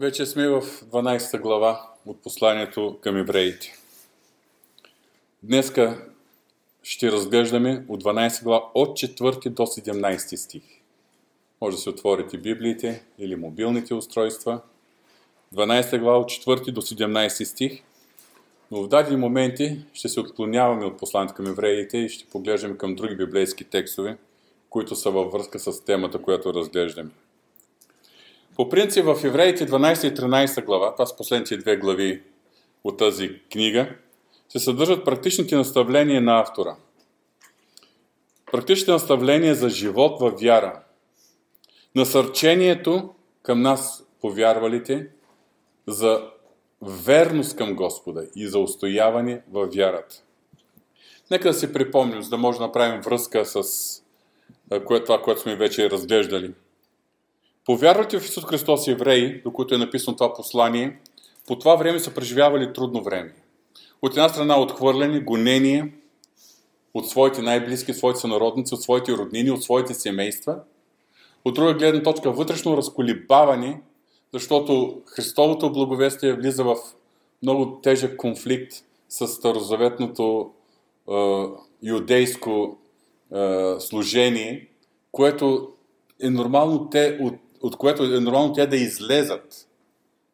Вече сме в 12 глава от посланието към евреите. Днеска ще разглеждаме от 12 глава от 4 до 17 стих. Може да се отворите библиите или мобилните устройства. 12 глава от 4 до 17 стих. Но в дадени моменти ще се отклоняваме от посланието към евреите и ще поглеждаме към други библейски текстове, които са във връзка с темата, която разглеждаме. По принцип в Евреите 12 и 13 глава, това са последните две глави от тази книга, се съдържат практичните наставления на автора. Практичните наставления за живот във вяра. Насърчението към нас, повярвалите, за верност към Господа и за устояване във вярата. Нека да си припомним, за да може да направим връзка с това, което сме вече разглеждали – Повярвайте в Исус Христос евреи, до които е написано това послание, по това време са преживявали трудно време. От една страна отхвърляне, гонение от своите най-близки, своите сънародници, от своите роднини, от своите семейства. От друга гледна точка вътрешно разколибаване, защото Христовото благовестие влиза в много тежък конфликт с старозаветното е, юдейско е, служение, което е нормално те от от което е нормално те да излезат,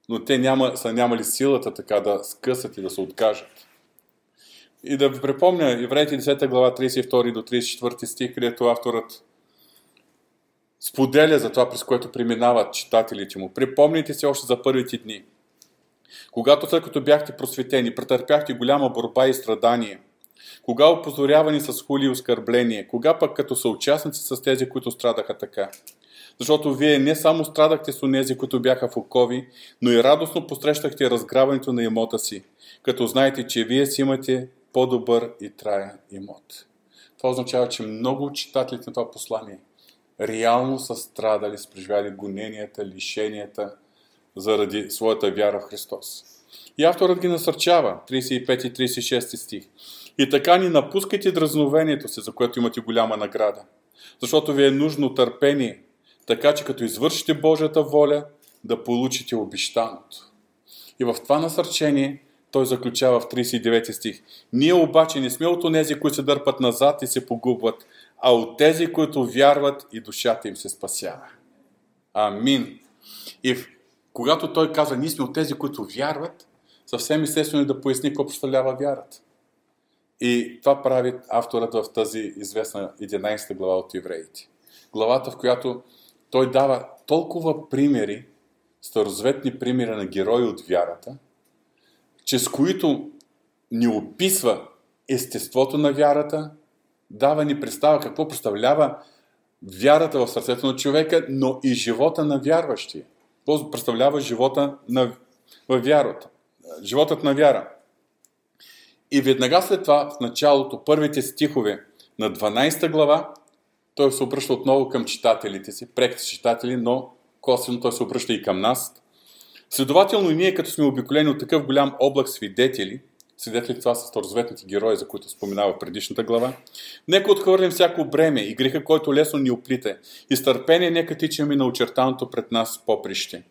но те няма, са нямали силата така да скъсат и да се откажат. И да ви припомня Евреите 10 глава 32 до 34 стих, където авторът споделя за това, през което преминават читателите му. Припомните се още за първите дни. Когато след като бяхте просветени, претърпяхте голяма борба и страдание, кога опозорявани с хули и оскърбление, кога пък като съучастници с тези, които страдаха така. Защото вие не само страдахте с онези, които бяха в окови, но и радостно посрещахте разграбването на имота си, като знаете, че вие си имате по-добър и траен имот. Това означава, че много читателите на това послание реално са страдали, са преживяли гоненията, лишенията заради своята вяра в Христос. И авторът ги насърчава, 35 и 36 стих. И така ни напускайте дразновението си, за което имате голяма награда. Защото ви е нужно търпение, така че като извършите Божията воля, да получите обещаното. И в това насърчение той заключава в 39 стих. Ние обаче не сме от онези, които се дърпат назад и се погубват, а от тези, които вярват и душата им се спасява. Амин. И когато той казва, ние сме от тези, които вярват, съвсем естествено е да поясни какво представлява вярата. И това прави авторът в тази известна 11 глава от евреите. Главата, в която той дава толкова примери, старозветни примери на герои от вярата, чрез които ни описва естеството на вярата, дава ни представа какво представлява вярата в сърцето на човека, но и живота на вярващия. Какво представлява живота на, в вярата? Животът на вяра. И веднага след това, в началото, първите стихове на 12 глава, той се обръща отново към читателите си, преките читатели, но косвено той се обръща и към нас. Следователно и ние, като сме обиколени от такъв голям облак свидетели, свидетели това са старозаветните герои, за които споменава предишната глава, нека отхвърлим всяко бреме и греха, който лесно ни оплита, и търпение нека тичаме на очертаното пред нас поприще.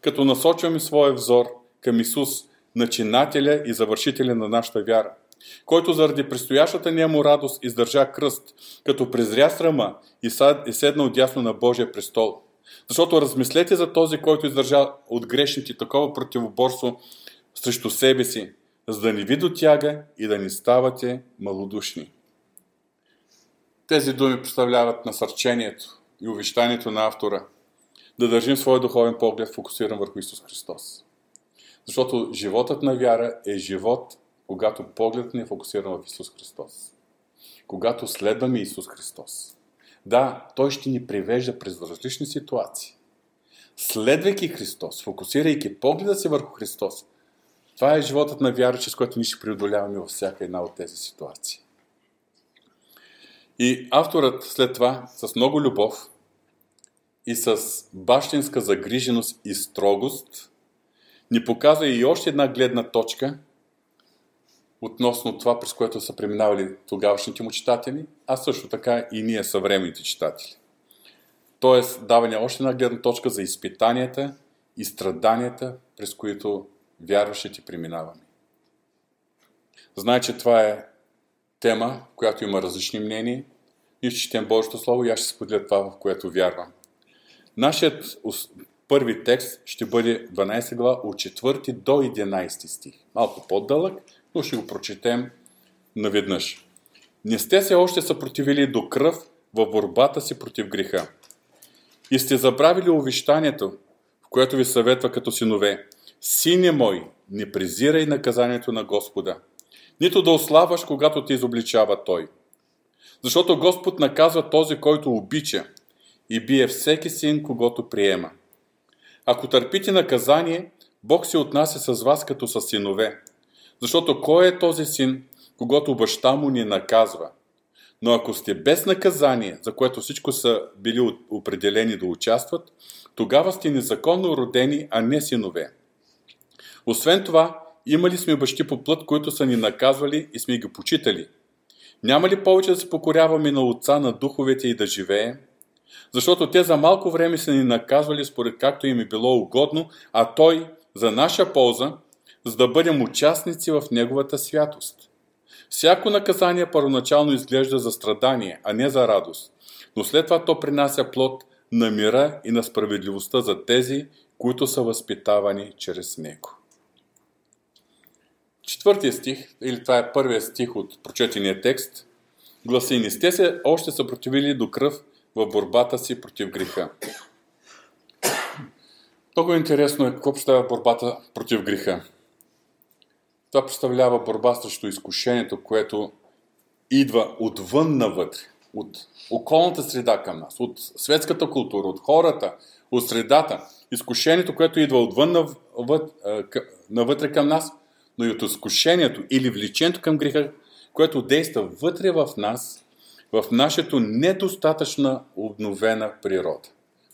Като насочваме своя взор към Исус, начинателя и завършителя на нашата вяра – който заради предстоящата ни му радост издържа кръст, като презря срама и седна дясно на Божия престол. Защото размислете за този, който издържа от грешните такова противоборство срещу себе си, за да ни ви дотяга и да ни ставате малодушни. Тези думи представляват насърчението и увещанието на автора да държим своя духовен поглед фокусиран върху Исус Христос. Защото животът на вяра е живот когато погледът ни е фокусиран в Исус Христос. Когато следваме Исус Христос. Да, Той ще ни привежда през различни ситуации. Следвайки Христос, фокусирайки погледа си върху Христос, това е животът на вяра, чрез който ние ще преодоляваме във всяка една от тези ситуации. И авторът след това, с много любов и с бащинска загриженост и строгост, ни показва и още една гледна точка, относно това, през което са преминавали тогавашните му читатели, а също така и ние съвременните читатели. Тоест, даване още една гледна точка за изпитанията и страданията, през които вярващите преминаваме. Знае, че това е тема, която има различни мнения. Ние ще четем Божието Слово и аз ще споделя това, в което вярвам. Нашият първи текст ще бъде 12 глава от 4 до 11 стих. Малко по-дълъг, но ще го прочетем наведнъж. Не сте се още съпротивили до кръв в борбата си против греха. И сте забравили увещанието, в което ви съветва като синове. Сине мой, не презирай наказанието на Господа, нито да ославаш, когато те изобличава Той. Защото Господ наказва този, който обича и бие всеки син, когато приема. Ако търпите наказание, Бог се отнася с вас като с синове. Защото кой е този син, когато баща му ни наказва? Но ако сте без наказание, за което всичко са били определени да участват, тогава сте незаконно родени, а не синове. Освен това, имали сме бащи по плът, които са ни наказвали и сме ги почитали. Няма ли повече да се покоряваме на Отца на духовете и да живеем? Защото те за малко време са ни наказвали според както им е било угодно, а Той за наша полза, за да бъдем участници в Неговата святост. Всяко наказание първоначално изглежда за страдание, а не за радост, но след това то принася плод на мира и на справедливостта за тези, които са възпитавани чрез него. Четвъртия стих, или това е първият стих от прочетения текст, гласи, не сте се още съпротивили до кръв в борбата си против греха. Много интересно е какво представя борбата против греха. Това представлява борба срещу изкушението, което идва отвън навътре, от околната среда към нас, от светската култура, от хората, от средата. Изкушението, което идва отвън навътре към нас, но и от изкушението или влечението към греха, което действа вътре в нас, в нашето недостатъчно обновена природа,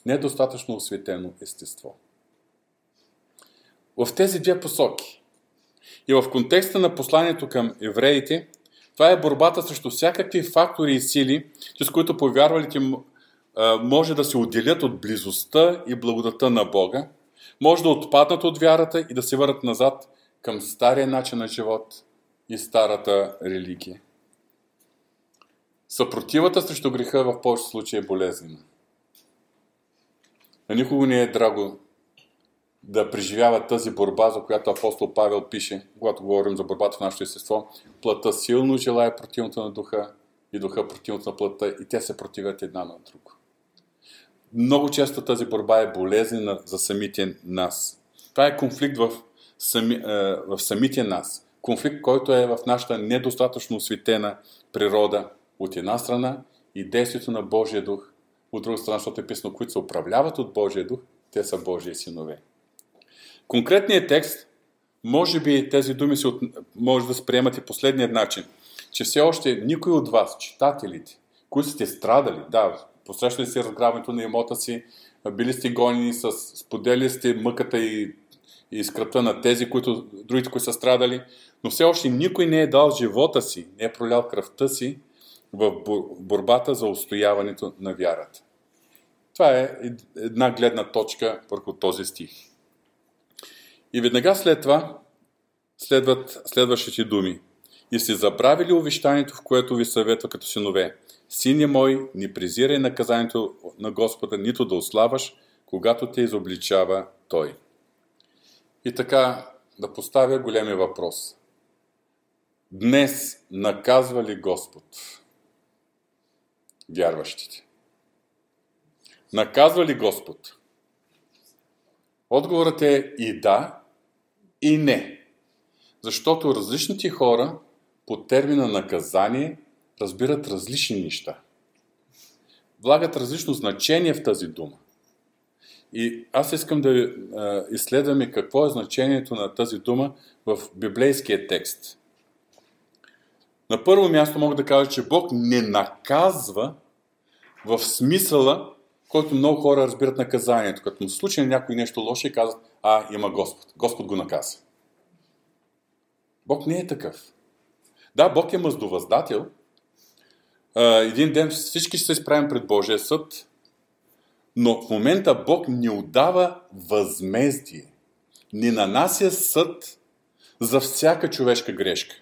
недостатъчно осветено естество. В тези две посоки и в контекста на посланието към евреите, това е борбата срещу всякакви фактори и сили, с които повярвалите може да се отделят от близостта и благодата на Бога, може да отпаднат от вярата и да се върнат назад към стария начин на живот и старата религия. Съпротивата срещу греха в повечето случаи е болезнена. На никого не е драго да преживява тази борба, за която апостол Павел пише, когато говорим за борбата в нашето естество. Плътта силно желая противното на духа и духа противното на плътта и те се противят една на друго. Много често тази борба е болезнена за самите нас. Това е конфликт в, сами, е, в самите нас. Конфликт, който е в нашата недостатъчно осветена природа от една страна и действието на Божия дух от друга страна, защото е писано, които се управляват от Божия дух, те са Божии синове. Конкретният текст, може би тези думи се от... може да се приемат и последният начин, че все още никой от вас, читателите, които сте страдали, да, посрещали сте разграбването на имота си, били сте гонени, с, споделили сте мъката и, и скръпта на тези, които, другите, които са страдали, но все още никой не е дал живота си, не е пролял кръвта си в борбата за устояването на вярата. Това е една гледна точка върху този стих. И веднага след това следват следващите думи. И сте забравили увещанието, в което ви съветва като синове. Сине мой, не презирай наказанието на Господа, нито да ославаш, когато те изобличава Той. И така да поставя големи въпрос. Днес наказва ли Господ вярващите? Наказва ли Господ? Отговорът е и да, и не. Защото различните хора по термина наказание разбират различни неща. Влагат различно значение в тази дума. И аз искам да изследваме какво е значението на тази дума в библейския текст. На първо място мога да кажа, че Бог не наказва в смисъла, който много хора разбират наказанието. Като му случи някой нещо лошо и казват, а, има Господ. Господ го наказа. Бог не е такъв. Да, Бог е мъздовъздател. Един ден всички ще се изправим пред Божия съд, Но в момента Бог ни отдава възмездие. Ни нанася съд за всяка човешка грешка.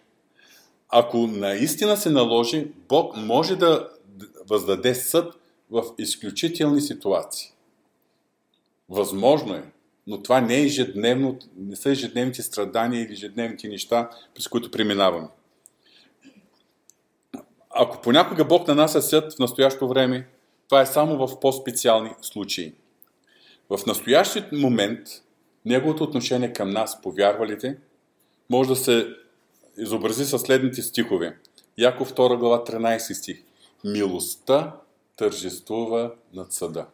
Ако наистина се наложи, Бог може да въздаде съд в изключителни ситуации. Възможно е, но това не, е ежедневно, не са ежедневните страдания или ежедневните неща, през които преминаваме. Ако понякога Бог на нас е съд в настоящото време, това е само в по-специални случаи. В настоящия момент, Неговото отношение към нас, повярвалите, може да се изобрази със следните стихове. Яков 2 глава 13 стих. Милостта тържествува над съда.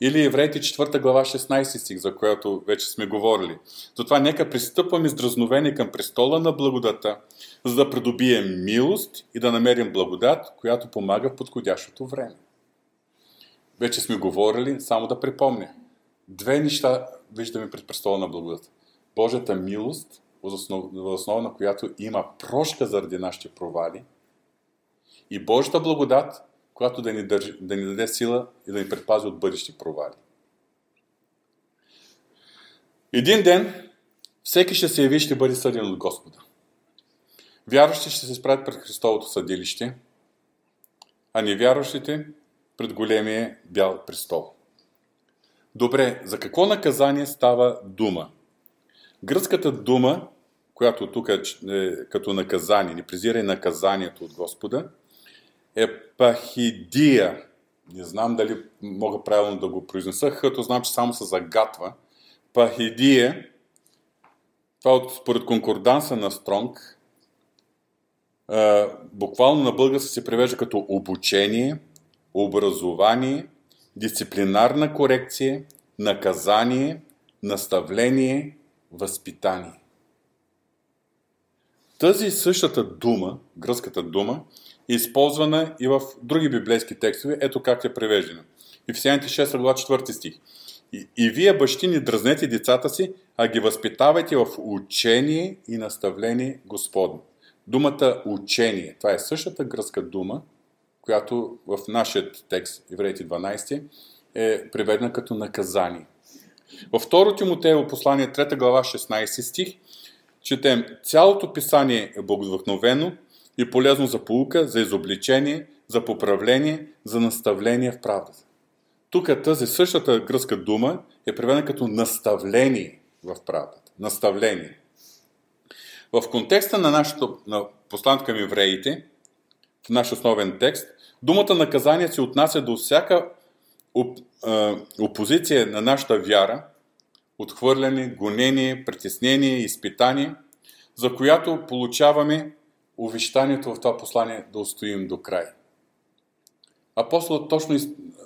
Или Евреите 4 глава 16 стих, за която вече сме говорили. Затова нека пристъпваме с дразновение към престола на благодата, за да придобием милост и да намерим благодат, която помага в подходящото време. Вече сме говорили, само да припомня. Две неща виждаме пред престола на благодата. Божията милост, основа на която има прошка заради нашите провали, и Божията благодат, която да ни, държи, да ни даде сила и да ни предпази от бъдещи провали. Един ден всеки ще се яви и ще бъде съден от Господа. Вярващите ще се справят пред Христовото съдилище, а невярващите пред големия бял престол. Добре, за какво наказание става дума? Гръцката дума, която тук е, е като наказание, не презира наказанието от Господа, е пахидия. Не знам дали мога правилно да го произнеса, като знам, че само се загатва. Пахидия, това от, според конкорданса на Стронг, буквално на български се превежда като обучение, образование, дисциплинарна корекция, наказание, наставление, възпитание. Тази същата дума, гръцката дума, използвана и в други библейски текстове. Ето как е превеждана. Ефесяните 6 глава 4 стих. И, и вие, бащи, не дръзнете децата си, а ги възпитавайте в учение и наставление Господно. Думата учение, това е същата гръцка дума, която в нашия текст, Евреите 12, е преведена като наказание. Във 2 Тимотеево послание 3 глава 16 стих четем Цялото писание е благовъхновено и полезно за полука, за изобличение, за поправление, за наставление в правдата. Тук тази същата гръцка дума е преведена като наставление в правдата. Наставление. В контекста на нашето на послание към евреите, в наш основен текст, думата наказание се отнася до всяка оп, а, опозиция на нашата вяра, отхвърляне, гонение, притеснение, изпитание, за която получаваме увещанието в това послание да устоим до край. Апостолът точно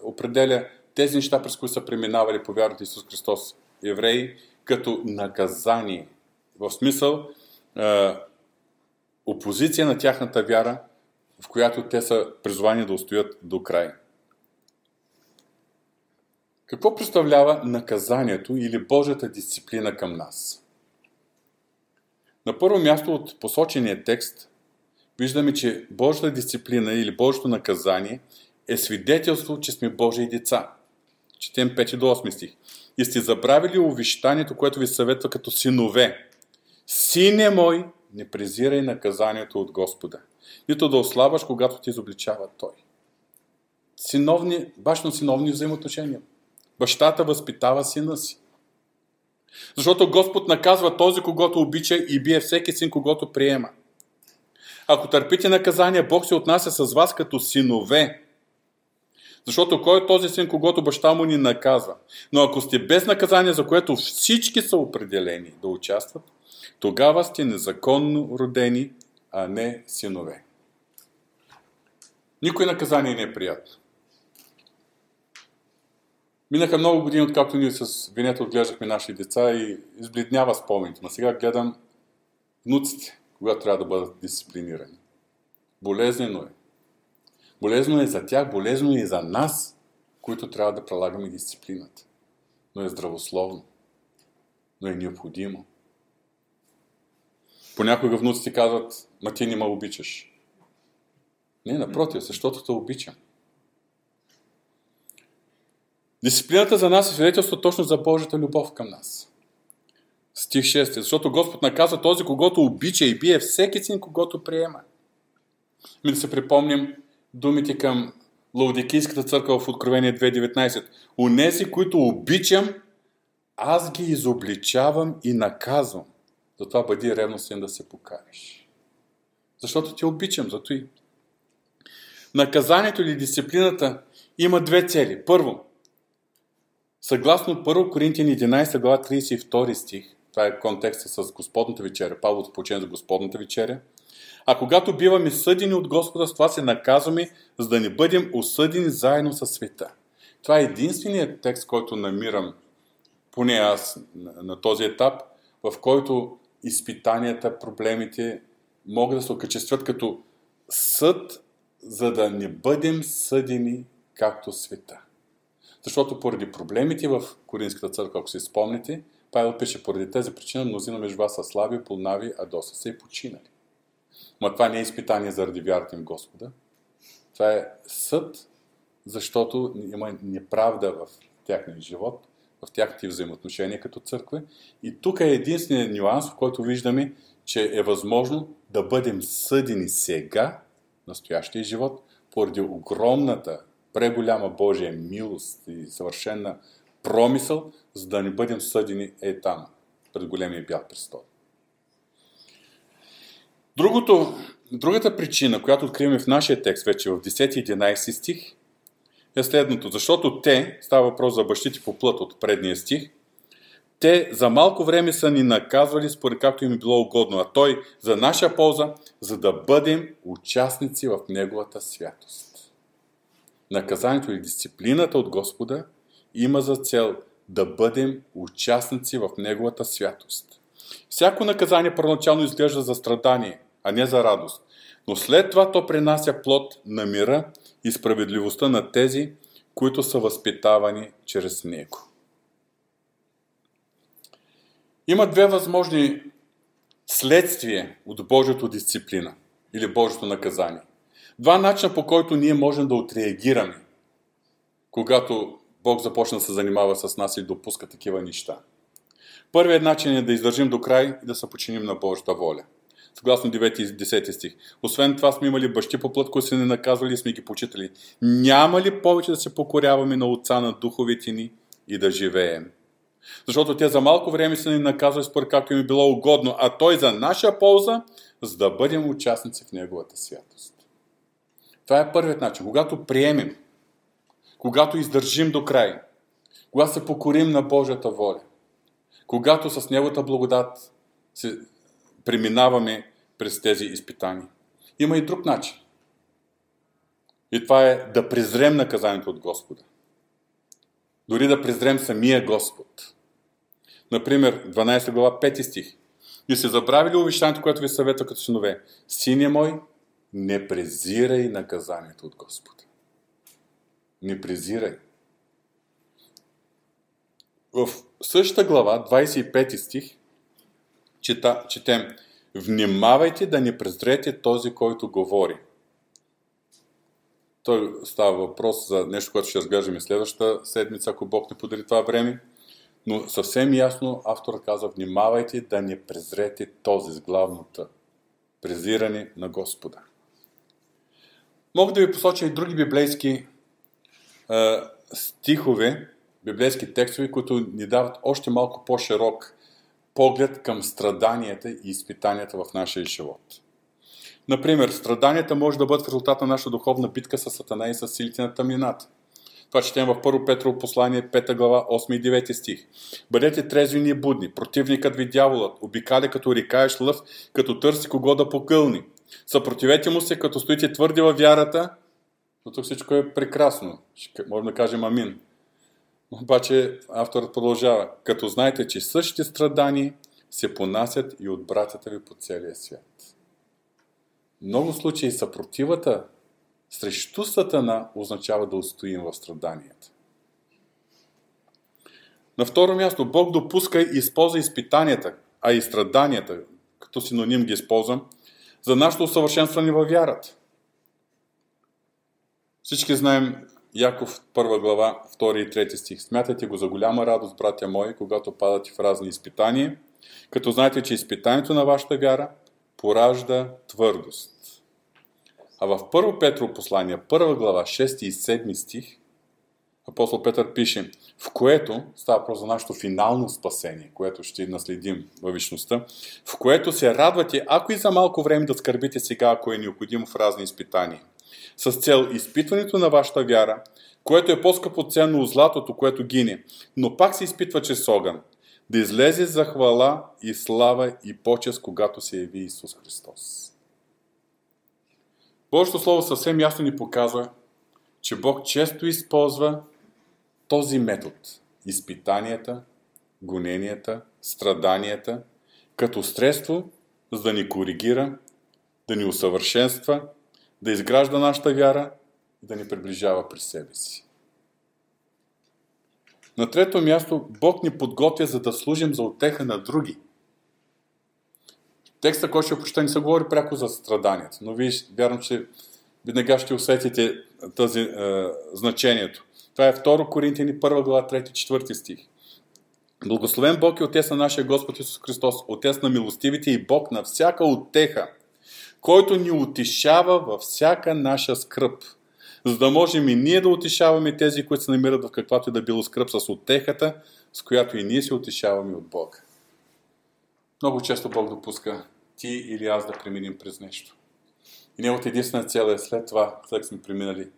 определя тези неща, през които са преминавали по вярата Исус Христос евреи, като наказание. В смисъл е, опозиция на тяхната вяра, в която те са призвани да устоят до край. Какво представлява наказанието или Божията дисциплина към нас? На първо място от посочения текст виждаме, че Божията дисциплина или Божието наказание е свидетелство, че сме Божии деца. Четем 5 до 8 стих. И сте забравили увещанието, което ви съветва като синове. Сине мой, не презирай наказанието от Господа. Нито да ослабаш, когато ти изобличава Той. Синовни, башно-синовни взаимоотношения. Бащата възпитава сина си. Защото Господ наказва този, когато обича и бие всеки син, когато приема. Ако търпите наказание, Бог се отнася с вас като синове. Защото кой е този син, когато баща му ни наказва? Но ако сте без наказание, за което всички са определени да участват, тогава сте незаконно родени, а не синове. Никой наказание не е приятно. Минаха много години, откакто ние с Венета отглеждахме нашите деца и избледнява спомените. Но сега гледам внуците, когато трябва да бъдат дисциплинирани. Болезнено е. Болезно е за тях, болезно е и за нас, които трябва да прилагаме дисциплината. Но е здравословно. Но е необходимо. Понякога внуците казват, ма ти не ме обичаш. Не, напротив, защото те обичам. Дисциплината за нас е свидетелство точно за Божията любов към нас. Стих 6. Защото Господ наказва този, когато обича и бие всеки син, когато приема. Ми да се припомним думите към Лаудикийската църква в Откровение 2.19. Унеси, които обичам, аз ги изобличавам и наказвам. Затова бъди ревностен да се покариш. Защото ти обичам, зато и. Наказанието или дисциплината има две цели. Първо, съгласно 1 Коринтияни 11 глава 32 стих, това е контекста с Господната вечеря, Павлото получение за Господната вечеря, а когато биваме съдени от Господа, с това се наказваме, за да не бъдем осъдени заедно с света. Това е единственият текст, който намирам, поне аз на, на този етап, в който изпитанията, проблемите могат да се окачестват като съд, за да не бъдем съдени както света. Защото поради проблемите в Коринската църква, ако си спомните, Павел пише, поради тази причина мнозина между вас са слаби, полнави, а доста са и починали. Но това не е изпитание заради вярата им Господа. Това е съд, защото има неправда в тяхния живот, в тяхните взаимоотношения като църква. И тук е единственият нюанс, в който виждаме, че е възможно да бъдем съдени сега, настоящия живот, поради огромната, преголяма Божия милост и съвършена промисъл, за да не бъдем съдени е там, пред големия бял престол. Другото, другата причина, която откриваме в нашия текст, вече в 10 и 11 стих, е следното. Защото те, става въпрос за бащите по плът от предния стих, те за малко време са ни наказвали според както им е било угодно, а той за наша полза, за да бъдем участници в Неговата святост. Наказанието или дисциплината от Господа има за цел да бъдем участници в Неговата святост. Всяко наказание първоначално изглежда за страдание, а не за радост. Но след това то принася плод на мира и справедливостта на тези, които са възпитавани чрез него. Има две възможни следствия от Божието дисциплина или Божието наказание. Два начина по който ние можем да отреагираме, когато Бог започна да се занимава с нас и допуска такива неща. Първият начин е да издържим до край и да се починим на Божията воля. Съгласно 9 и 10 стих. Освен това сме имали бащи по плът, които са не наказвали и сме ги почитали. Няма ли повече да се покоряваме на Отца на духовите ни и да живеем? Защото те за малко време са ни наказвали според както им е било угодно, а Той за наша полза, за да бъдем участници в Неговата святост. Това е първият начин. Когато приемем, когато издържим до край, когато се покорим на Божията воля, когато с Неговата благодат се преминаваме през тези изпитания. Има и друг начин. И това е да презрем наказанието от Господа. Дори да презрем самия Господ. Например, 12 глава, 5 стих. И се забравили увещанието, което ви съветва като синове. Сине мой, не презирай наказанието от Господа. Не презирай. В същата глава, 25 стих, чета, четем Внимавайте да не презрете този, който говори. Той става въпрос за нещо, което ще разглеждаме следващата седмица, ако Бог не подари това време. Но съвсем ясно автора казва, внимавайте да не презрете този с главната презиране на Господа. Мога да ви посоча и други библейски стихове, библейски текстове, които ни дават още малко по-широк поглед към страданията и изпитанията в нашия живот. Например, страданията може да бъдат в резултат на наша духовна битка с Сатана и с силите на тъмнината. Това четем в 1 Петрово послание, 5 глава, 8 и 9 стих. Бъдете трезвени и будни, противникът ви дяволът, обикаля като рикаеш лъв, като търси кого да покълни. Съпротивете му се, като стоите твърди във вярата, но тук всичко е прекрасно. Можем да кажем амин. Обаче авторът продължава, като знаете, че същите страдания се понасят и от братята ви по целия свят. Много случаи съпротивата срещу Сатана означава да устоим в страданията. На второ място, Бог допуска и използва изпитанията, а и страданията, като синоним ги използвам, за нашето усъвършенстване във вярата. Всички знаем Яков 1 глава, 2 и 3 стих. Смятайте го за голяма радост, братя мои, когато падате в разни изпитания, като знаете, че изпитанието на вашата вяра поражда твърдост. А в 1 Петро послание, 1 глава, 6 и 7 стих, апостол Петър пише, в което, става просто за нашето финално спасение, което ще наследим във вечността, в което се радвате, ако и за малко време да скърбите сега, ако е необходимо в разни изпитания, с цел изпитването на вашата вяра, което е по-скъпо ценно от златото, което гине, но пак се изпитва чрез огън, да излезе за хвала и слава и почест, когато се яви Исус Христос. Божието Слово съвсем ясно ни показва, че Бог често използва този метод – изпитанията, гоненията, страданията, като средство, за да ни коригира, да ни усъвършенства, да изгражда нашата вяра и да ни приближава при себе си. На трето място, Бог ни подготвя, за да служим за отеха на други. Текста, който ще прочета, не се говори пряко за страданието, но вие вярвам, че веднага ще усетите тази е, значението. Това е 2 Коринтияни 1 глава 3-4 стих. Благословен Бог и Отец на нашия Господ Исус Христос, Отец на милостивите и Бог на всяка отеха, който ни утешава във всяка наша скръп, за да можем и ние да утешаваме тези, които се намират в каквато и да било скръп с отехата, с която и ние се утешаваме от Бога. Много често Бог допуска ти или аз да преминем през нещо. И неговата единствена цел е след това, след сме преминали,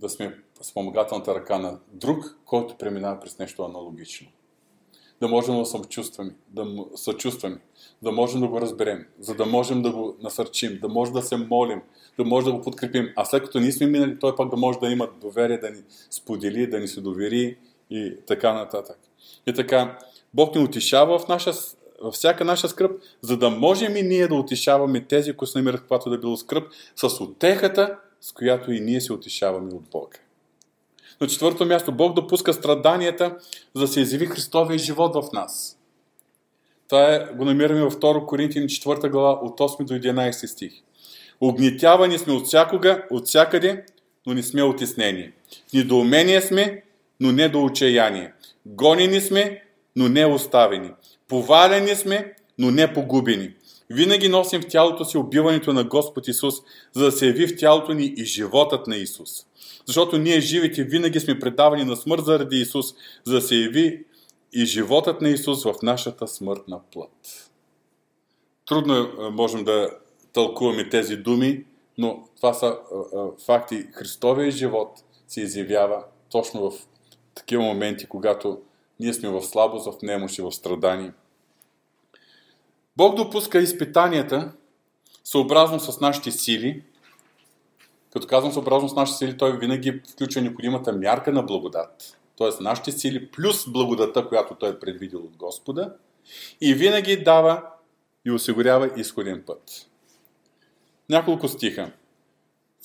да сме спомагателната ръка на друг, който преминава през нещо аналогично. Да можем да съчувстваме, да съчувстваме, да можем да го разберем, за да можем да го насърчим, да можем да се молим, да можем да го подкрепим. А след като ние сме минали, той пък да може да има доверие, да ни сподели, да ни се довери и така нататък. И така, Бог ни утешава в наша във всяка наша скръп, за да можем и ние да утешаваме тези, които се намират каквато да било скръп, с отехата, с която и ние се утешаваме от Бога. На четвърто място, Бог допуска страданията, за да се изяви Христовия живот в нас. Това е, го намираме във 2 Коринтияни 4 глава от 8 до 11 стих. Огнетявани сме от всякога, от всякъде, но не сме отеснени. В недоумение сме, но не до отчаяние. Гонени сме, но не оставени. Повалени сме, но не погубени. Винаги носим в тялото си убиването на Господ Исус, за да се яви в тялото ни и животът на Исус. Защото ние живите винаги сме предавани на смърт заради Исус, за да се яви и животът на Исус в нашата смъртна плът. Трудно е, можем да тълкуваме тези думи, но това са факти. Христовия живот се изявява точно в такива моменти, когато ние сме в слабост, в немощ и в страдание. Бог допуска изпитанията съобразно с нашите сили. Като казвам съобразно с нашите сили, той винаги включва необходимата мярка на благодат. Тоест нашите сили плюс благодата, която той е предвидил от Господа. И винаги дава и осигурява изходен път. Няколко стиха.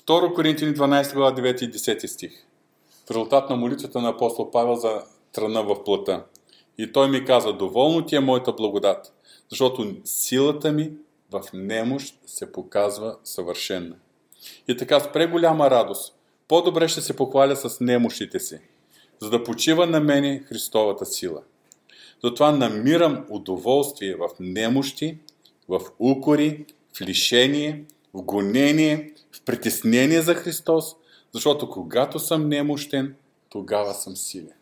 2 Коринтини 12 глава 9 и 10 стих. В резултат на молитвата на апостол Павел за тръна в плъта. И той ми каза, доволно ти е моята благодат, защото силата ми в немощ се показва съвършена. И така с преголяма радост, по-добре ще се похваля с немощите си, за да почива на мене Христовата сила. Затова намирам удоволствие в немощи, в укори, в лишение, в гонение, в притеснение за Христос, защото когато съм немощен, тогава съм силен.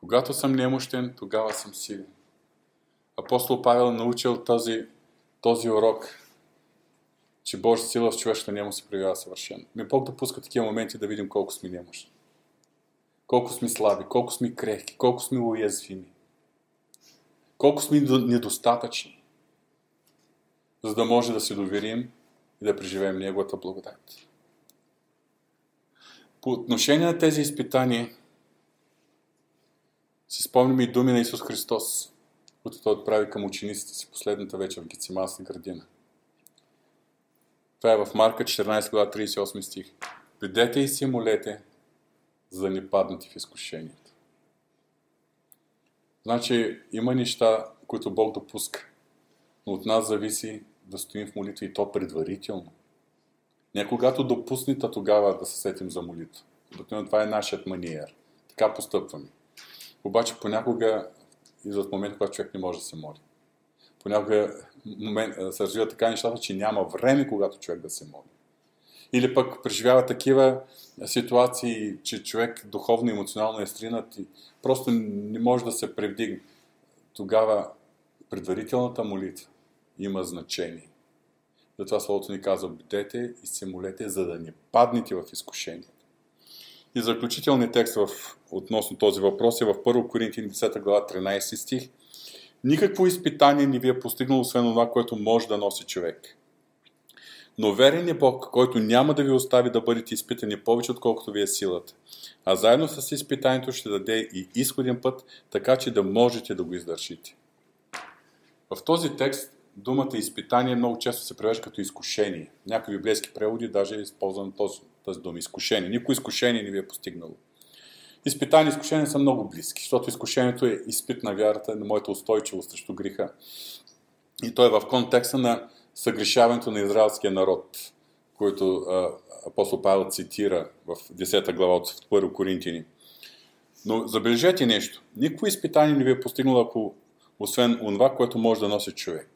Когато съм немощен, тогава съм силен. Апостол Павел научил този, този урок, че Божия сила в човешката немо се проявява съвършено. Ми Бог допуска такива моменти да видим колко сме немощни. Колко сме слаби, колко сме крехки, колко сме уязвими. Колко сме недостатъчни. За да може да се доверим и да преживеем Неговата благодат. По отношение на тези изпитания, си спомняме и думи на Исус Христос, които Той отправи към учениците си последната вечер в Гециманска градина. Това е в Марка 14 глава 38 стих. Бидете и си молете, за да не паднете в изкушението. Значи има неща, които Бог допуска, но от нас зависи да стоим в молитва и то предварително. Не когато допуснита тогава да се сетим за молитва. Обикновено това е нашият маниер. Така постъпваме. Обаче понякога идват моменти, когато човек не може да се моли. Понякога момент, се развива така нещата, че няма време, когато човек да се моли. Или пък преживява такива ситуации, че човек духовно и емоционално е стринат и просто не може да се превдигне. Тогава предварителната молитва има значение. Затова Словото ни казва, бидете и се молете, за да не паднете в изкушение. И заключителният текст в, относно този въпрос е в 1 Коринтин 10 глава 13 стих. Никакво изпитание не ви е постигнало, освен това, което може да носи човек. Но верен е Бог, който няма да ви остави да бъдете изпитани повече, отколкото ви е силата. А заедно с изпитанието ще даде и изходен път, така че да можете да го издържите. В този текст думата изпитание много често се превежда като изкушение. Някои библейски преводи даже е използван тази дума изкушение. Никой изкушение не ви е постигнало. Изпитания и изкушения са много близки, защото изкушението е изпит на вярата, на моята устойчивост срещу греха. И то е в контекста на съгрешаването на израелския народ, който апостол Павел цитира в 10 глава от 1 Коринтини. Но забележете нещо. Никой изпитание не ви е постигнало, ако освен онова, което може да носи човек.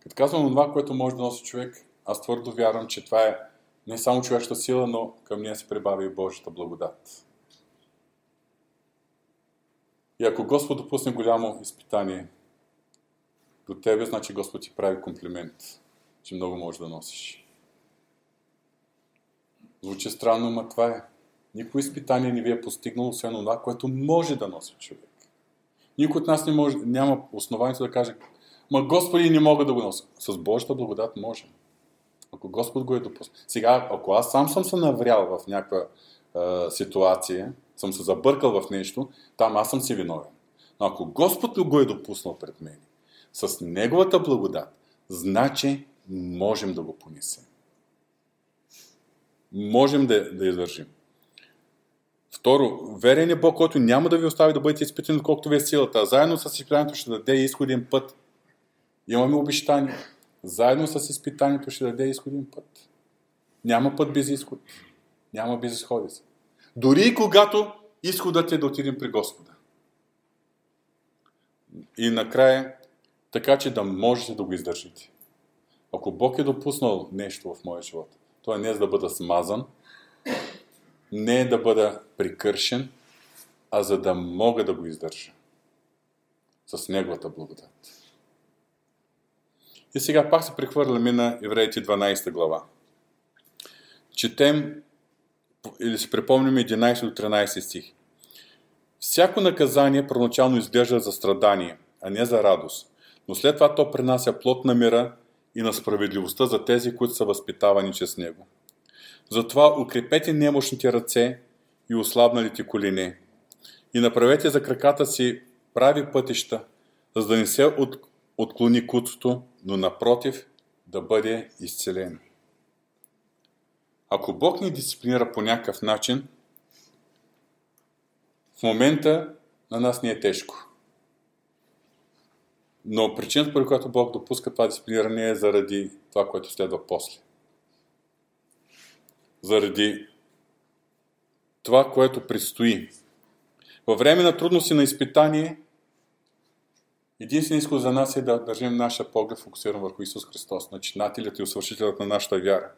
Като казвам онова, което може да носи човек, аз твърдо вярвам, че това е не само човешка сила, но към нея се прибавя и Божията благодат. И ако Господ допусне голямо изпитание до тебе, значи Господ ти прави комплимент, че много можеш да носиш. Звучи странно, но това е. Никой изпитание не ви е постигнало, освен това, което може да носи човек. Никой от нас не може, няма основанието да каже, ма Господи не мога да го нося. С Божията благодат може. Ако Господ го е допуснал. Сега, ако аз сам съм се наврял в някаква ситуация, съм се забъркал в нещо, там аз съм си виновен. Но ако Господ го е допуснал пред мен, с Неговата благодат, значи можем да го понесем. Можем да, да издържим. Второ, верен е Бог, който няма да ви остави да бъдете изпитани, колкото ви е силата, заедно с изпитанието ще даде изходен път. Имаме обещание. Заедно с изпитанието ще даде изходен път. Няма път без изход. Няма безисходица. Дори и когато изходът е да отидем при Господа. И накрая, така че да можете да го издържите. Ако Бог е допуснал нещо в моя живот, то е не за да бъда смазан, не е да бъда прикършен, а за да мога да го издържа. С Неговата благодат. И сега пак се прехвърляме на Евреите 12 глава. Четем или си припомним 11 до 13 стих. Всяко наказание първоначално изглежда за страдание, а не за радост, но след това то принася плод на мира и на справедливостта за тези, които са възпитавани чрез него. Затова укрепете немощните ръце и ослабналите колени и направете за краката си прави пътища, за да не се от, отклони куцото, но напротив да бъде изцелен. Ако Бог ни дисциплинира по някакъв начин, в момента на нас не е тежко. Но причината, по която Бог допуска това дисциплиниране е заради това, което следва после. Заради това, което предстои. Във време на трудности на изпитание, единствено изход за нас е да държим нашия поглед фокусиран върху Исус Христос, начинателят и усвършителят на нашата вяра.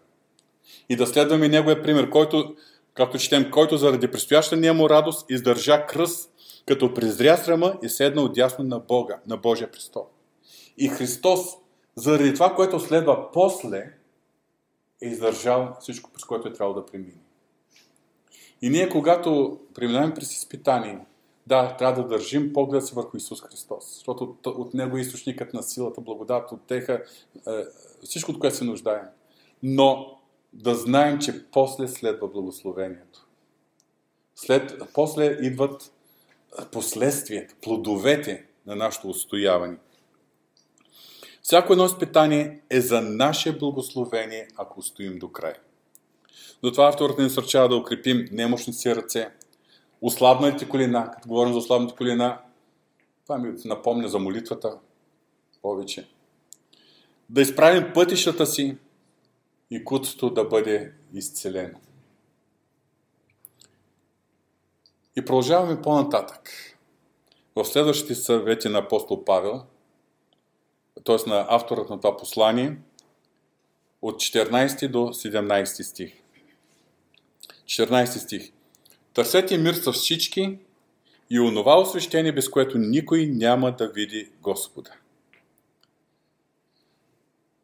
И да следваме Неговия пример, който, както четем, който заради предстояща му радост издържа кръст, като презря срама и седна отясно на Бога, на Божия престол. И Христос, заради това, което следва после, е издържал всичко, през което е трябвало да премине. И ние, когато преминаваме през изпитание, да, трябва да държим поглед си върху Исус Христос, защото от Него е източникът на силата, благодат, теха, е, всичко, от което се нуждаем. Но да знаем, че после следва благословението. След, после идват последствията, плодовете на нашето устояване. Всяко едно изпитание е за наше благословение, ако устоим до край. Затова авторът ни насърчава да укрепим немощните си ръце, ослабналите колена. Като говорим за ослабналите колена, това ми напомня за молитвата повече. Да изправим пътищата си и куцото да бъде изцелено. И продължаваме по-нататък. В следващите съвети на апостол Павел, т.е. на авторът на това послание, от 14 до 17 стих. 14 стих. Търсете мир с всички и онова освещение, без което никой няма да види Господа.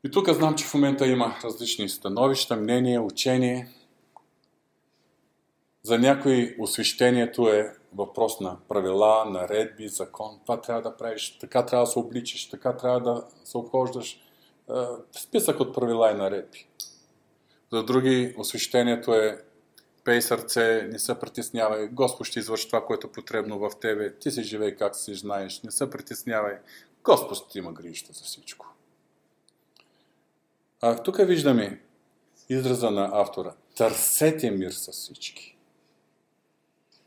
И тук знам, че в момента има различни становища, мнения, учения. За някои освещението е въпрос на правила, наредби, закон. Това трябва да правиш, така трябва да се обличаш, така трябва да се обхождаш. Е, списък от правила и наредби. За други освещението е пей сърце, не се притеснявай, Господ ще извърши това, което е потребно в тебе, ти си живей как си знаеш, не се притеснявай, Господ ще има грижата за всичко. А тук виждаме израза на автора. Търсете мир с всички.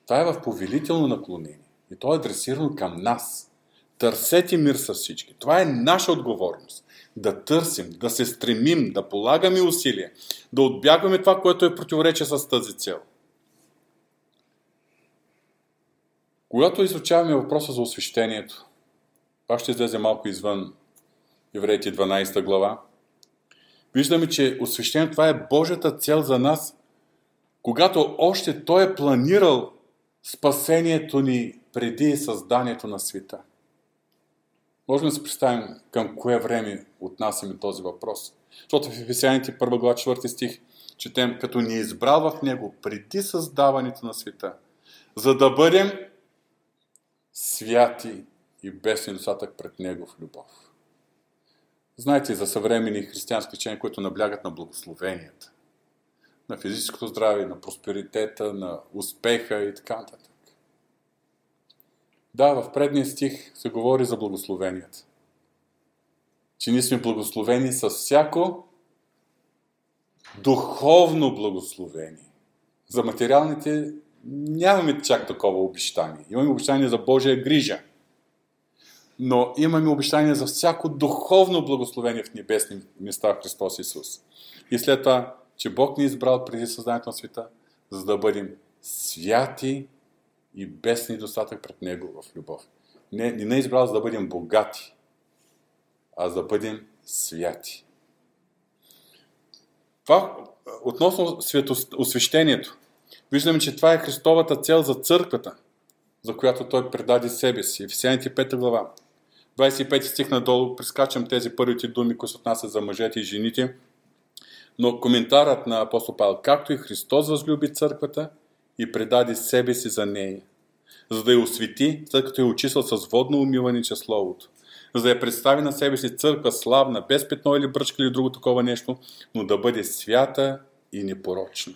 Това е в повелително наклонение. И то е адресирано към нас. Търсете мир с всички. Това е наша отговорност. Да търсим, да се стремим, да полагаме усилия, да отбягваме това, което е противоречие с тази цел. Когато изучаваме въпроса за освещението, пак ще излезе малко извън Евреите 12 глава, виждаме, че освещението това е Божията цел за нас, когато още Той е планирал спасението ни преди създанието на света. Можем да се представим към кое време отнасяме този въпрос. Защото в Ефесяните 1 глава 4 стих четем, като ни е избрал в Него преди създаването на света, за да бъдем святи и без недостатък пред Него в любов. Знаете за съвремени християнски учения, които наблягат на благословенията, на физическото здраве, на просперитета, на успеха и така нататък. Да, в предния стих се говори за благословенията. Че ние сме благословени с всяко духовно благословение. За материалните нямаме чак такова обещание. Имаме обещание за Божия грижа но имаме обещание за всяко духовно благословение в небесни места в Христос Исус. И след това, че Бог ни е избрал преди създанието на света, за да бъдем святи и без недостатък пред Него в любов. Не, не е избрал за да бъдем богати, а за да бъдем святи. Това относно светост, освещението. Виждаме, че това е Христовата цел за църквата, за която Той предаде себе си. Ефесяните 5 глава. 25 стих надолу, прескачам тези първите думи, които се отнасят за мъжете и жените, но коментарът на апостол Павел, както и Христос възлюби църквата и предаде себе си за нея, за да я освети, след като е очисал с водно умиване чрез Словото, за да я представи на себе си църква славна, без петно или бръчка или друго такова нещо, но да бъде свята и непорочна.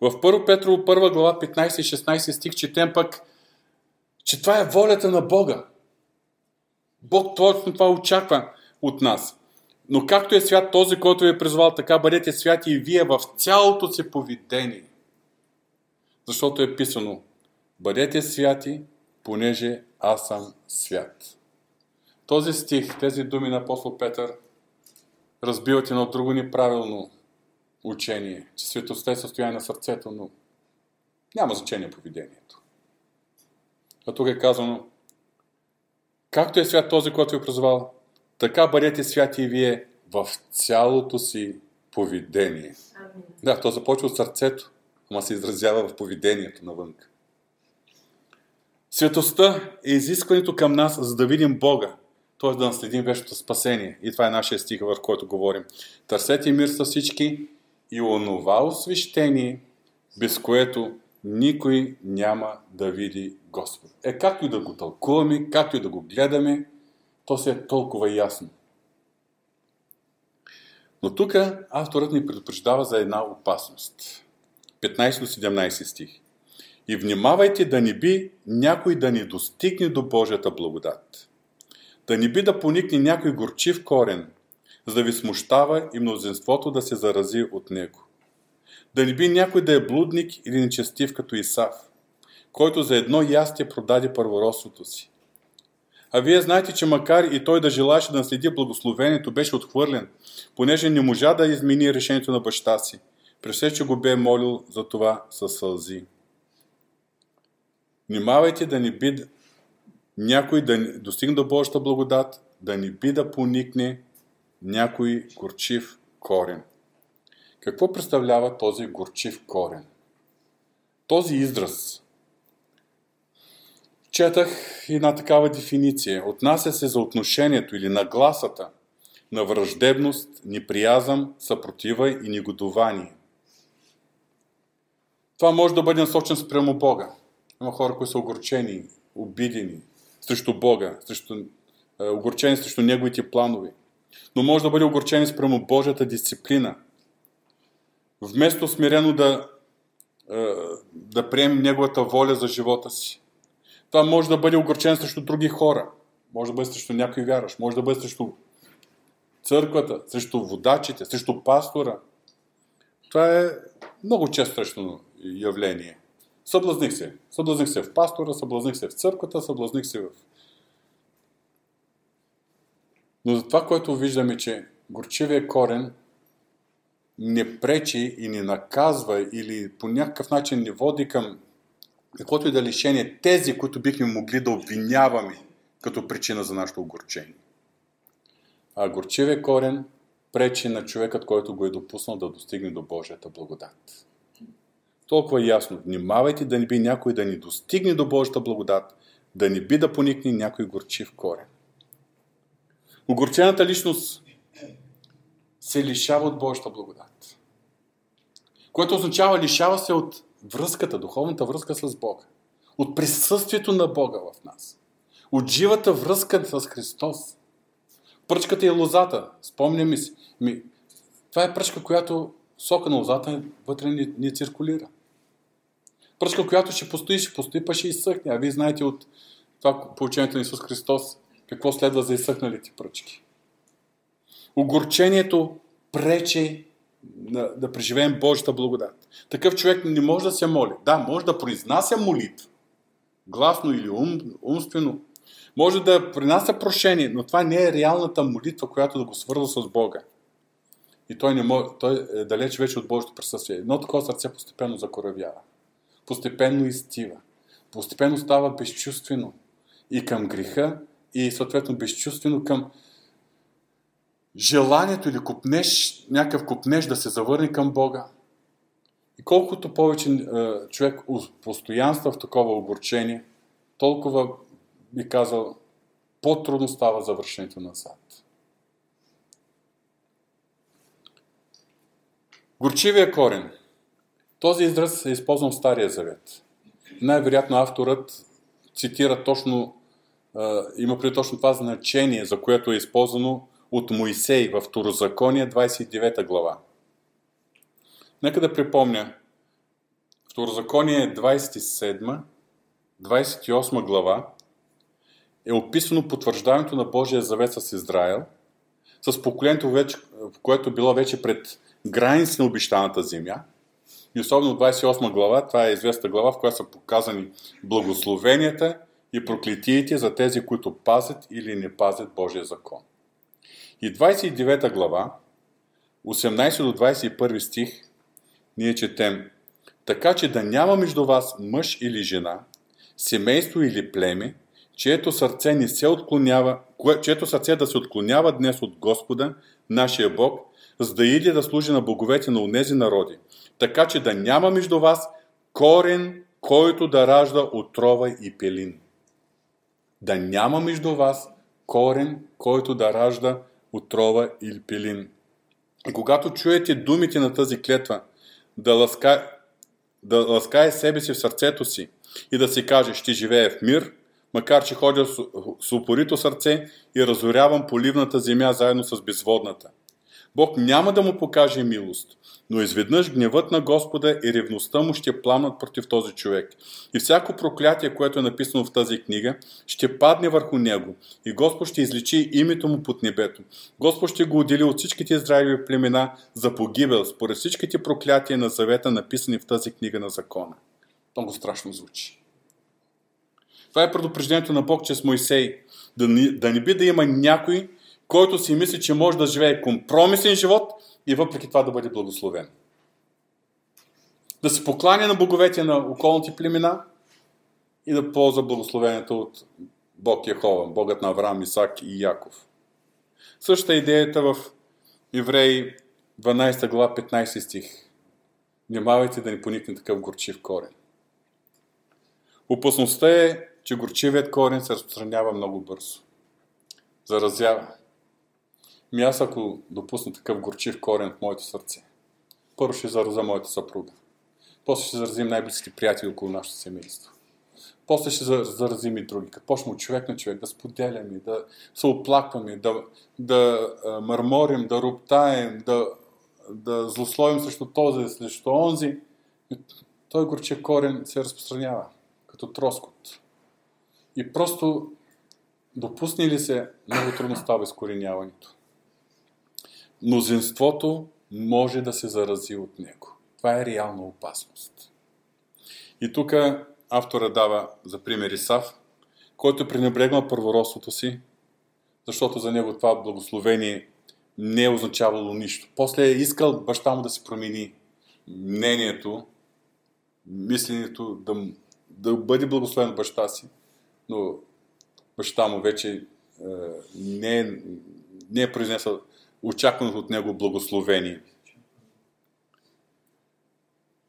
В 1 Петрово 1 глава 15 и 16 стих четем пък, че това е волята на Бога. Бог точно това очаква от нас. Но както е свят този, който ви е призвал, така бъдете святи и вие в цялото си поведение. Защото е писано, бъдете святи, понеже аз съм свят. Този стих, тези думи на апостол Петър, разбиват едно друго неправилно учение, че светостта е състояние на сърцето, но няма значение поведението. А тук е казано, Както е свят този, който ви е прозвал, така бъдете святи и вие в цялото си поведение. Амин. Да, то започва от сърцето, ама се изразява в поведението навън. Светостта е изискването към нас, за да видим Бога, т.е. да наследим вечното спасение. И това е нашия стих, в който говорим. Търсете мир с всички и онова освещение, без което никой няма да види Господ. Е, както и да го тълкуваме, както и да го гледаме, то се е толкова ясно. Но тук авторът ни предупреждава за една опасност. 15 17 стих. И внимавайте да не би някой да ни достигне до Божията благодат. Да не би да поникне някой горчив корен, за да ви смущава и мнозинството да се зарази от него. Да не би някой да е блудник или нечестив като Исав, който за едно ястие продаде първородството си. А вие знаете, че макар и той да желаше да наследи благословението, беше отхвърлен, понеже не можа да измени решението на баща си. При все, че го бе молил за това със сълзи. Внимавайте да не би някой да достигне до Божията благодат, да не би да поникне някой горчив корен. Какво представлява този горчив корен? Този израз. Четах една такава дефиниция. Отнася се за отношението или нагласата на враждебност, неприязъм, съпротива и негодование. Това може да бъде насочен спрямо Бога. Има хора, които са огорчени, обидени срещу Бога, срещу, е, огорчени срещу Неговите планове. Но може да бъде огорчени спрямо Божията дисциплина. Вместо смирено да, е, да приемем Неговата воля за живота си. Това може да бъде огорчен срещу други хора. Може да бъде срещу някой вярващ. Може да бъде срещу църквата, срещу водачите, срещу пастора. Това е много често явление. Съблазних се. Съблазних се в пастора, съблазних се в църквата, съблазних се в... Но за това, което виждаме, че горчивия корен не пречи и не наказва или по някакъв начин не води към каквото и да лишение тези, които бихме могли да обвиняваме като причина за нашето огорчение. А горчивия корен пречи на човекът, който го е допуснал да достигне до Божията благодат толкова ясно. Внимавайте да не би някой да ни достигне до Божията благодат, да не би да поникне някой горчив корен. Огорчената личност се лишава от Божията благодат. Което означава лишава се от връзката, духовната връзка с Бога. От присъствието на Бога в нас. От живата връзка с Христос. Пръчката и лозата. Спомняме си. Ми, това е пръчка, която сока на лозата вътре ни, ни циркулира пръчка, която ще постои, ще постои, па ще изсъхне. А вие знаете от това получението на Исус Христос, какво следва за изсъхналите пръчки. Огорчението пречи да, да преживеем Божията благодат. Такъв човек не може да се моли. Да, може да произнася молитва, гласно или ум, умствено. Може да принася прошение, но това не е реалната молитва, която да го свързва с Бога. И той, не може, той е далеч вече от Божието присъствие. Едно такова сърце постепенно закоравява постепенно изтива. Постепенно става безчувствено и към греха, и съответно безчувствено към желанието или купнеш, някакъв купнеш да се завърне към Бога. И колкото повече е, човек постоянства в такова огорчение, толкова, би казал, по-трудно става завършението назад. Горчивия корен – този израз е използван в Стария завет. Най-вероятно авторът цитира точно, има при точно това значение, за което е използвано от Моисей в Второзаконие 29 глава. Нека да припомня, Второзаконие 27, 28 глава е описано потвърждаването на Божия завет с Израел, с поколението, в което било вече пред граници на обещаната земя – и особено 28 глава, това е известна глава, в която са показани благословенията и проклетиите за тези, които пазят или не пазят Божия закон. И 29 глава, 18 до 21 стих, ние четем Така че да няма между вас мъж или жена, семейство или племе, чието сърце не се отклонява, чието сърце да се отклонява днес от Господа, нашия Бог, за да иде да служи на боговете на унези народи, така че да няма между вас корен, който да ражда отрова и пелин. Да няма между вас корен, който да ражда отрова или пелин. И когато чуете думите на тази клетва, да, ласка, да ласкае себе си в сърцето си и да си каже, ще живее в мир, макар че ходя с, с упорито сърце и разорявам поливната земя заедно с безводната. Бог няма да му покаже милост, но изведнъж гневът на Господа и ревността му ще пламнат против този човек. И всяко проклятие, което е написано в тази книга, ще падне върху него. И Господ ще изличи името му под небето. Господ ще го отдели от всичките Израилеви племена за погибел, според всичките проклятия на завета, написани в тази книга на закона. Много страшно звучи. Това е предупреждението на Бог чрез Моисей. Да не, да не би да има някой, който си мисли, че може да живее компромисен живот и въпреки това да бъде благословен. Да се покланя на боговете на околните племена и да ползва благословението от Бог Яхова, Богът на Авраам, Исак и Яков. Същата е идеята в Евреи 12 глава 15 стих. Внимавайте да не поникне такъв горчив корен. Опасността е, че горчивият корен се разпространява много бързо. Заразява. Ми аз ако допусна такъв горчив корен в моето сърце, първо ще заразя моята съпруга. После ще заразим най-близките приятели около нашето семейство. После ще заразим и други. Като почнем от човек на човек да споделяме, да се оплакваме, да, да мърморим, да роптаем, да, да злословим срещу този, срещу онзи, той горчив корен се разпространява като троскот. И просто допусне ли се, много трудно става изкореняването. Мнозинството може да се зарази от него. Това е реална опасност. И тук автора дава за пример Исав, който пренебрегнал първородството си, защото за него това благословение не е означавало нищо. После е искал баща му да се промени мнението, мисленето, да, да бъде благословен баща си, но баща му вече е, не, е, не е произнесъл очакваното от него благословение.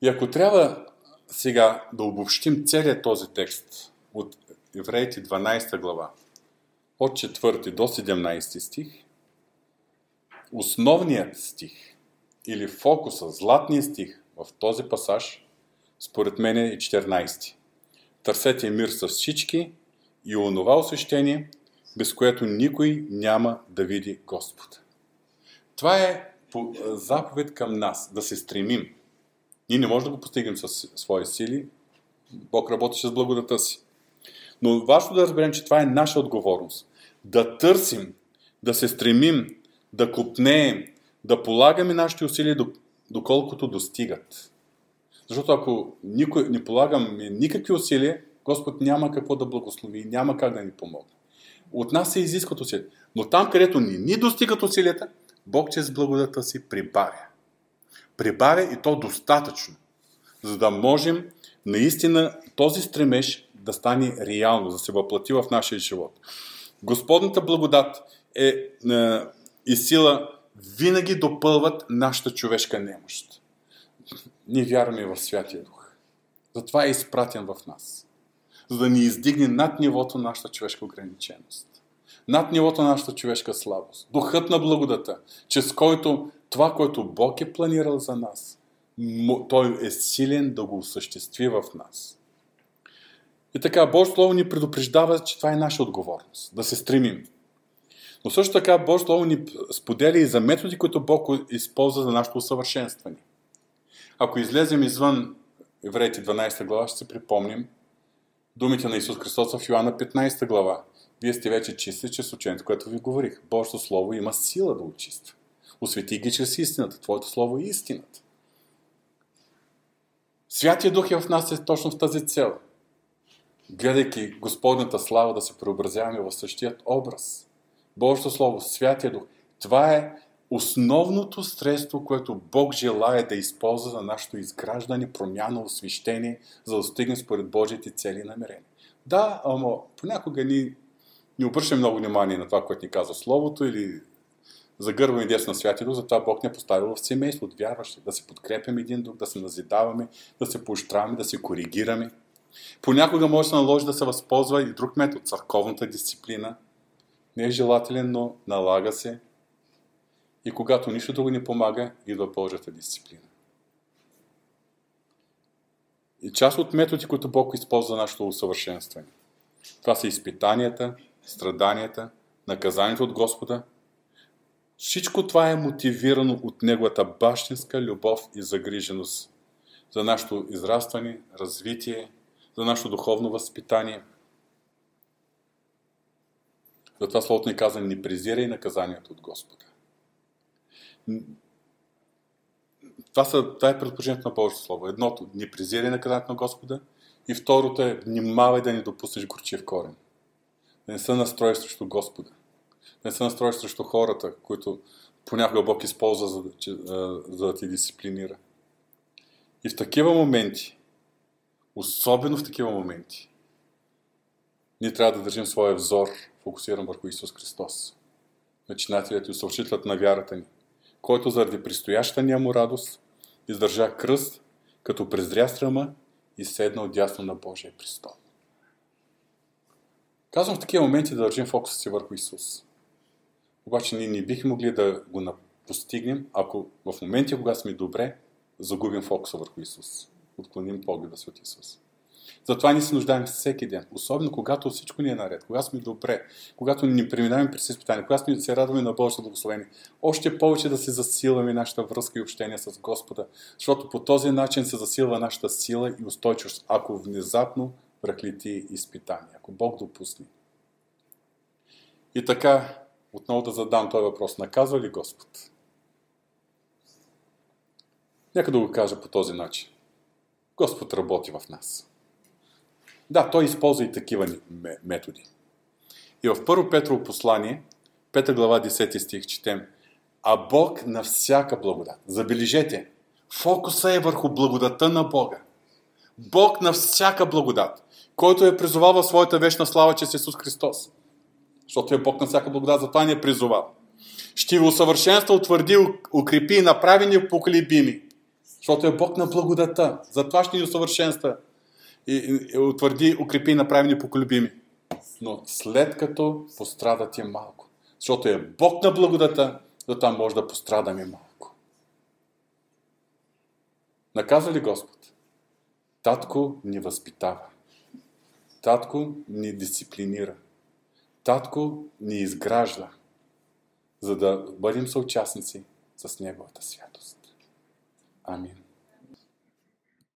И ако трябва сега да обобщим целият този текст от Евреите 12 глава, от 4 до 17 стих, основният стих или фокуса, златният стих в този пасаж, според мен е 14. Търсете мир с всички и онова освещение, без което никой няма да види Господ. Това е заповед към нас, да се стремим. Ние не можем да го постигнем с свои сили. Бог работи с благодата си. Но важно да разберем, че това е наша отговорност. Да търсим, да се стремим, да купнеем, да полагаме нашите усилия, доколкото достигат. Защото ако никой не полагаме никакви усилия, Господ няма какво да благослови, няма как да ни помогне. От нас се изискват усилия. Но там, където ни, ни достигат усилията, Бог чрез благодата си прибавя. Прибавя и то достатъчно, за да можем наистина този стремеж да стане реално, да се въплати в нашия живот. Господната благодат е, е и сила винаги допълват нашата човешка немощ. Ние вярваме в Святия Дух. Затова е изпратен в нас. За да ни издигне над нивото на нашата човешка ограниченост над нивото на нашата човешка слабост. Духът на благодата, чрез който това, което Бог е планирал за нас, той е силен да го осъществи в нас. И така, Божието Слово ни предупреждава, че това е наша отговорност, да се стремим. Но също така Божието Слово ни споделя и за методи, които Бог използва за нашето усъвършенстване. Ако излезем извън Евреите 12 глава, ще се припомним думите на Исус Христос в Йоанна 15 глава. Вие сте вече чисти чрез учението, което ви говорих. Божието Слово има сила да очиства. Освети ги чрез истината. Твоето Слово е истината. Святия Дух е в нас е точно в тази цел. Гледайки Господната слава да се преобразяваме в същият образ. Божието Слово, Святия Дух. Това е основното средство, което Бог желая да използва за нашето изграждане, промяна, освещение, за да стигне според Божиите цели и намерения. Да, ама понякога ни не обръщаме много внимание на това, което ни казва Словото или загърваме десно на Дух, затова Бог ни е поставил в семейство от вярващи, да се подкрепяме един друг, да се назидаваме, да се поощряваме, да се коригираме. Понякога може да се наложи да се възползва и друг метод, църковната дисциплина. Не е желателен, но налага се. И когато нищо друго не помага, идва Божията дисциплина. И част от методи, които Бог използва за нашето усъвършенстване. Това са изпитанията, страданията, наказанието от Господа. Всичко това е мотивирано от Неговата бащинска любов и загриженост за нашето израстване, развитие, за нашето духовно възпитание. Затова Словото ни казва, не презирай наказанието от Господа. Това, са, това е предположението на Божието Слово. Едното, не презирай наказанието на Господа И второто е, внимавай да не допуснеш горчив корен. Не се настроиш срещу Господа. Да не се настроиш срещу хората, които понякога Бог използва, за да, за да ти дисциплинира. И в такива моменти, особено в такива моменти, ние трябва да държим своя взор фокусиран върху Исус Христос, начинателят и усъвършителят на вярата ни, който заради предстоящата му радост издържа кръст, като презря стръма и седна отясно на Божия престол. Казвам в такива моменти да държим фокуса си върху Исус. Обаче ние не бихме могли да го постигнем, ако в моменти, когато сме добре, загубим фокуса върху Исус. Отклоним погледа си от Исус. Затова ни се нуждаем всеки ден, особено когато всичко ни е наред, когато сме добре, когато ни преминаваме през изпитания, когато ни се радваме на Божието благословение, още повече да се засилваме нашата връзка и общение с Господа, защото по този начин се засилва нашата сила и устойчивост, ако внезапно прехлети изпитания, ако Бог допусне. И така, отново да задам този въпрос. Наказва ли Господ? Нека да го кажа по този начин. Господ работи в нас. Да, той използва и такива методи. И в първо Петрово послание, 5 глава 10 стих четем, а Бог на всяка благодат. Забележете, фокуса е върху благодата на Бога. Бог на всяка благодат, който е призовал в своята вечна слава чрез Исус Христос. Защото е Бог на всяка благодат, затова ни е призовал. Ще ви усъвършенства, утвърди, укрепи и направи ни поколебими. Защото е Бог на благодата. Затова ще ни усъвършенства и, и утвърди, укрепи направени поколюбими. Но след като пострадат е малко. Защото е Бог на благодата, там може да пострадаме малко. Наказа ли Господ? Татко ни възпитава. Татко ни дисциплинира. Татко ни изгражда, за да бъдем съучастници с Неговата святост. Амин.